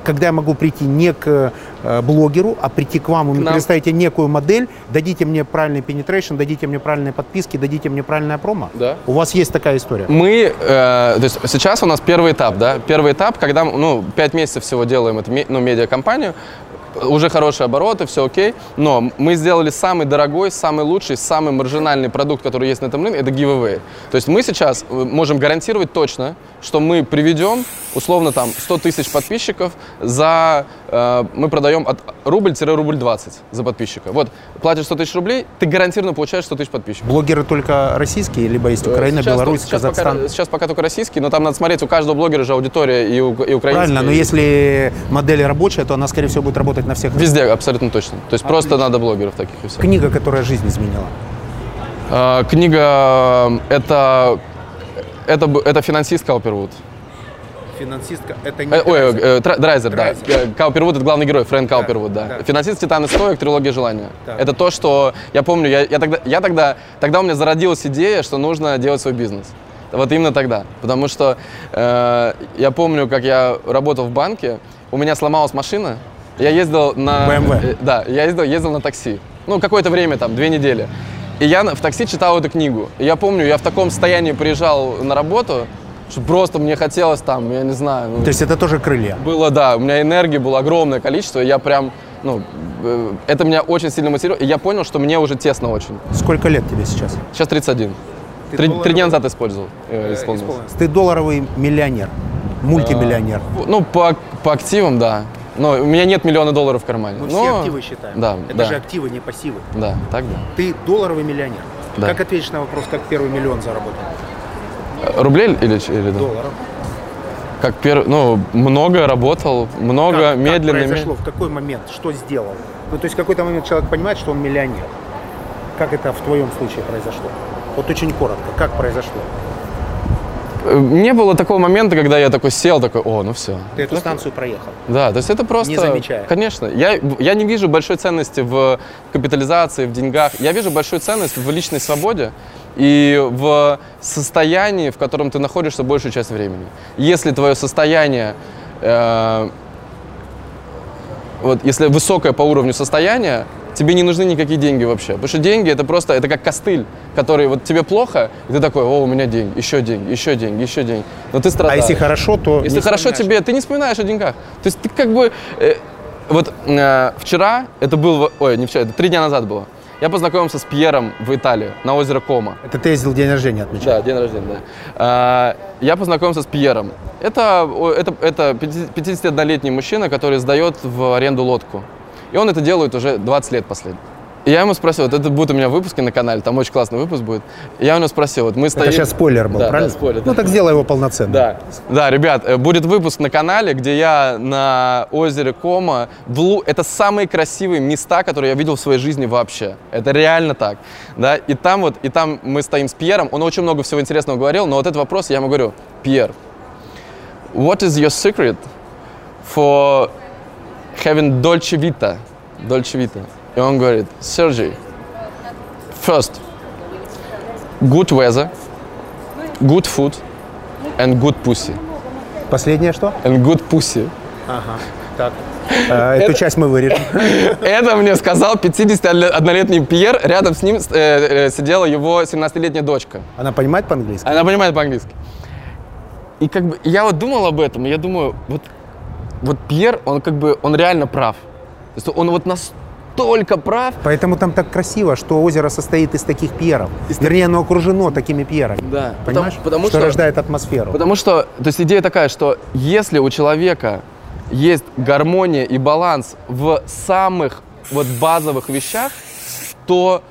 когда я могу прийти не к э, блогеру, а прийти к вам, вы мне представите некую модель, дадите мне правильный penetration, дадите мне правильные подписки, дадите мне правильное промо. Да. У вас есть такая история. Мы, э, то есть сейчас у нас первый этап, да, первый этап, когда, ну, 5 месяцев всего делаем эту, ну, медиакомпанию, уже хорошие обороты, все окей, но мы сделали самый дорогой, самый лучший, самый маржинальный продукт, который есть на этом рынке, это giveaway. То есть мы сейчас э, можем гарантировать точно, что мы приведем, условно, там, 100 тысяч подписчиков за, э, мы продаем от рубль-рубль 20 за подписчика. Вот, платишь 100 тысяч рублей, ты гарантированно получаешь 100 тысяч подписчиков. Блогеры только российские, либо есть Украина, Сейчас Беларусь, сейчас Казахстан. Пока, сейчас пока только российский, но там надо смотреть, у каждого блогера же аудитория и, у- и украинская. Правильно, но если модель рабочая, то она, скорее всего, будет работать на всех. Везде, абсолютно точно. То есть просто надо блогеров таких и все. Книга, которая жизнь изменила. А, книга э, это, это, б- это финансист Каупервуд. Финансистка, это Э, ой, э, Драйзер, да. Драйзер. Э, Каупервуд это главный герой, Фрэнк Каупервуд, да. да. Финансист Титан и Стоик, трилогия желания. Так. Это то, что я помню, я, я тогда, я тогда, тогда у меня зародилась идея, что нужно делать свой бизнес. Вот именно тогда. Потому что э, я помню, как я работал в банке, у меня сломалась машина, я ездил на... BMW. э, да, я ездил, ездил на такси. Ну, какое-то время, там, две недели. И я в такси читал эту книгу. И я помню, я в таком состоянии приезжал на работу, что просто мне хотелось там, я не знаю, ну, То есть это тоже крылья. было, да, у меня энергии было огромное количество, и я прям, ну, э, это меня очень сильно мотивировало, и я понял, что мне уже тесно очень. Сколько лет тебе сейчас? Сейчас 31. Ты Три, долларовый- три дня назад использовал, э, исполнился. Ты долларовый миллионер, мультимиллионер. Ну, по, по активам, да. Но у меня нет миллиона долларов в кармане. Мы Но- все активы считаем. Да, Это да, же активы, не пассивы. да, так да. Ты долларовый миллионер. Да. Как ответишь на вопрос, как первый миллион заработал? Рублей или, или да? Долларов. Как первый, ну, много работал, много, как, медленно. Как произошло? В какой момент? Что сделал? Ну, то есть в какой-то момент человек понимает, что он миллионер. Как это в твоем случае произошло? Вот очень коротко. Как произошло? Не было такого момента, когда я такой сел, такой, о, ну все. Ты эту станцию проехал. Да, то есть это просто... Не замечая. Конечно. Я, я не вижу большой ценности в капитализации, в деньгах. Я вижу большую ценность в личной свободе и в состоянии, в котором ты находишься большую часть времени. Если твое состояние... э, вот, если высокое по уровню состояние, тебе не нужны никакие деньги вообще. Потому что деньги это просто, это как костыль, который вот тебе плохо, и ты такой, о, у меня деньги, еще деньги, еще деньги, еще деньги. Но ты А страдаешь. если хорошо, то Если хорошо тебе, ты не вспоминаешь о деньгах. То есть ты как бы... э, вот э, вчера, это был, ой, не вчера, это три дня назад было, я познакомился с Пьером в Италии, на озеро Кома. Это ты ездил день рождения отмечать? Да, день рождения, да. А, Я познакомился с Пьером. Это, это, это 51-летний мужчина, который сдает в аренду лодку. И он это делает уже 20 лет последний. И я ему спросил, вот это будет у меня выпуски на канале, там очень классный выпуск будет. И я у него спросил, вот мы стоим... Это сейчас спойлер был, Да, да, правильно? спойлер, Ну да. так сделай его полноценным. Да, да, ребят, э, будет выпуск на канале, где я на озере Кома. В Лу... Это самые красивые места, которые я видел в своей жизни вообще. Это реально так. Да? И там вот, и там мы стоим с Пьером. Он очень много всего интересного говорил, но вот этот вопрос я ему говорю, Пьер, what is your secret for having Dolce Vita? Dolce Vita. И он говорит, Sergey, first, good weather, good food and good pussy. Последнее что? And good pussy. Э, Эту часть мы вырежем. Это мне сказал 51-летний Пьер. Рядом с ним э, э, сидела его 17-летняя дочка. Она понимает по-английски? Она понимает по-английски. И как бы я вот думал об этом, я думаю, вот, вот Пьер, он как бы, он реально прав. То есть он вот настолько прав. Поэтому там так красиво, что озеро состоит из таких пьеров. Вернее, оно окружено такими пьерами. Да, Понимаешь? потому- потому что, что- рождает атмосферу. Потому что, то есть идея такая, что если у человека есть гармония и баланс в самых вот базовых вещах, то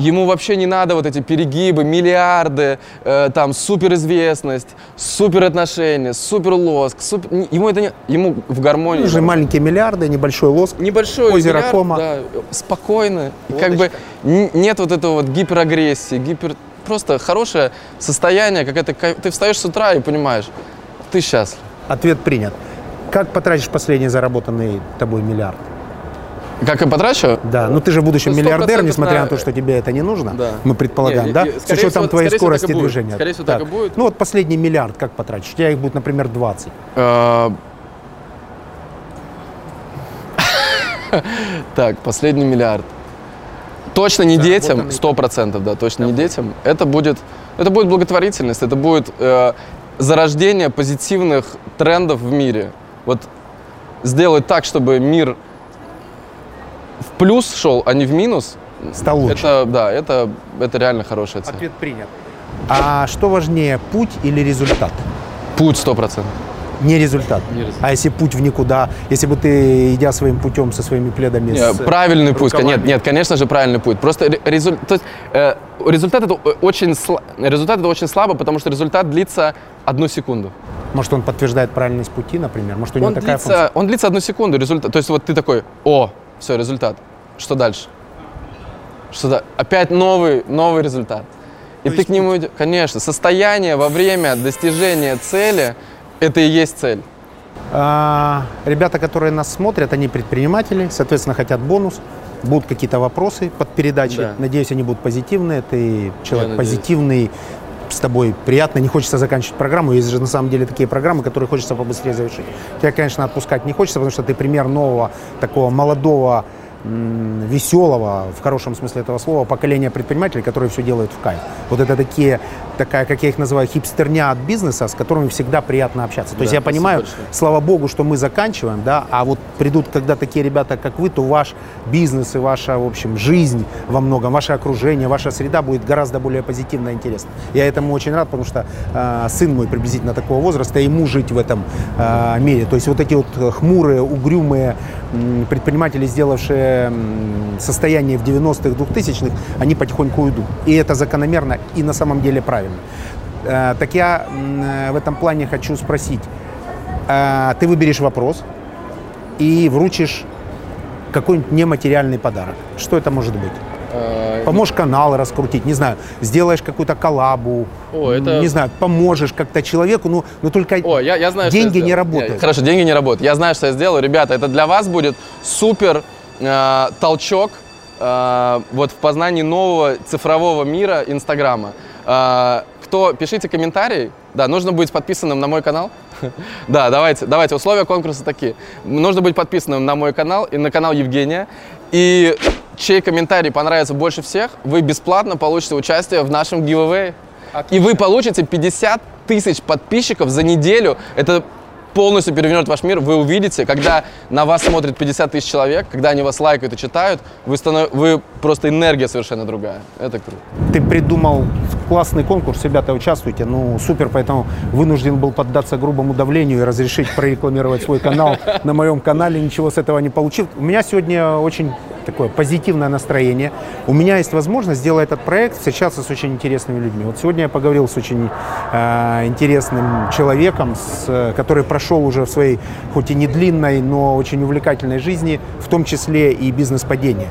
ему вообще не надо вот эти перегибы, миллиарды, э, там суперизвестность, суперотношения, суперлоск, супер... ему это не, ему в гармонии. Уже маленькие миллиарды, небольшой лоск. Небольшой Озеро миллиард, Кома. да, спокойно, И как бы нет вот этого вот гиперагрессии, гипер просто хорошее состояние, как это ты встаешь с утра и понимаешь, ты счастлив. Ответ принят. Как потратишь последний заработанный тобой миллиард? Как я потрачу? Да, ну ты же в будущем Ну, миллиардер, 100% несмотря на то, что тебе это не нужно. Да. Мы предполагаем, Не, да? С учетом всего- твоей всего, скорости так будет. движения. Скорее всего, так и будет. Ну вот последний миллиард как потратишь? У тебя их будет, например, 20. Э, Так, последний миллиард. Точно не детям, сто процентов, да, точно не детям. Это будет, это будет благотворительность, это будет э, зарождение позитивных трендов в мире. Вот сделать так, чтобы мир в плюс шел, а не в минус. Стал лучше. Это, да, это, это реально хорошая цель. Ответ принят. А что важнее, путь или результат? Путь сто процентов. Не результат. Не результат. А если путь в никуда, если бы ты, идя своим путем со своими пледами... Не, с, правильный путь, рукавами- нет, нет, конечно же правильный путь. Просто ре- резуль- то есть, э, результат это о- очень результат это очень слабо, потому что результат длится одну секунду. Может, он подтверждает правильность пути, например? Может, у него Он такая функция? длится, он длится одну секунду. Результат, то есть вот ты такой, о, все, результат. Что дальше? Что да? Опять новый, новый результат. И ты к нему идешь. Конечно, состояние во время достижения цели это и есть цель. А, ребята, которые нас смотрят, они предприниматели, соответственно, хотят бонус. Будут какие-то вопросы под передачей. Да. Надеюсь, они будут позитивные. Ты человек надеюсь. позитивный, с тобой приятно. Не хочется заканчивать программу. Есть же на самом деле такие программы, которые хочется побыстрее завершить. Тебя, конечно, отпускать не хочется, потому что ты пример нового, такого молодого, веселого, в хорошем смысле этого слова, поколения предпринимателей, которые все делают в кайф. Вот это такие, такая, как я их называю, хипстерня от бизнеса, с которыми всегда приятно общаться. То есть Да, я спасибо понимаю, большое. слава богу, что мы заканчиваем, да, а вот придут, когда такие ребята, как вы, то ваш бизнес и ваша, в общем, жизнь во многом, ваше окружение, ваша среда будет гораздо более позитивно и интересно. Я этому очень рад, потому что э, сын мой приблизительно такого возраста, ему жить в этом э, мире. То есть вот эти вот э, хмурые, угрюмые м, предприниматели, сделавшие м, состояние в 90-х, 2000-х, они потихоньку уйдут. И это закономерно и на самом деле правильно. Э, так я э, в этом плане хочу спросить. Э, ты выберешь вопрос и вручишь какой-нибудь нематериальный подарок. Что это может быть? Поможешь канал раскрутить, не знаю, сделаешь какую-то коллабу, О, это- не знаю, поможешь как-то человеку, ну, но только О, я, я знаю, я деньги не работают. Не, хорошо, деньги не работают. Я знаю, что я сделаю. Ребята, это для вас будет супер э, толчок э, вот в познании нового цифрового мира Инстаграма. Э, кто, пишите комментарий. Да, нужно быть подписанным на мой канал. Да, давайте, давайте. Условия конкурса такие. Нужно быть подписанным на мой канал и на канал Евгения. И чей комментарий понравится больше всех, вы бесплатно получите участие в нашем giveaway. И вы получите 50 тысяч подписчиков за неделю. Это полностью перевернет ваш мир. Вы увидите, когда на вас смотрит 50 тысяч человек, когда они вас лайкают и читают, вы, станов... вы просто энергия совершенно другая. Это круто. Ты придумал классный конкурс, ребята, участвуйте. Ну, супер, поэтому вынужден был поддаться грубому давлению и разрешить прорекламировать свой канал на моем канале. Ничего с этого не получил. У меня сегодня очень такое позитивное настроение. У меня есть возможность сделать этот проект, встречаться с очень интересными людьми. Вот сегодня я поговорил с очень э, интересным человеком, с, который прошел уже в своей, хоть и не длинной, но очень увлекательной жизни, в том числе и бизнес-падение.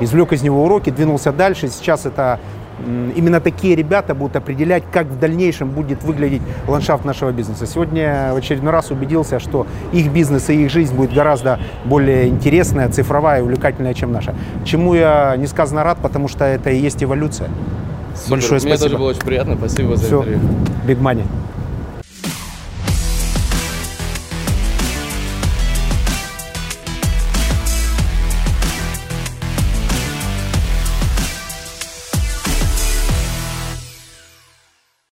Извлек из него уроки, двинулся дальше. Сейчас это Именно такие ребята будут определять, как в дальнейшем будет выглядеть ландшафт нашего бизнеса. Сегодня в очередной раз убедился, что их бизнес и их жизнь будет гораздо более интересная, цифровая увлекательная, чем наша. Чему я несказанно рад, потому что это и есть эволюция. Супер. Большое Мне спасибо. тоже было очень приятно. Спасибо за Все, интервью. big money.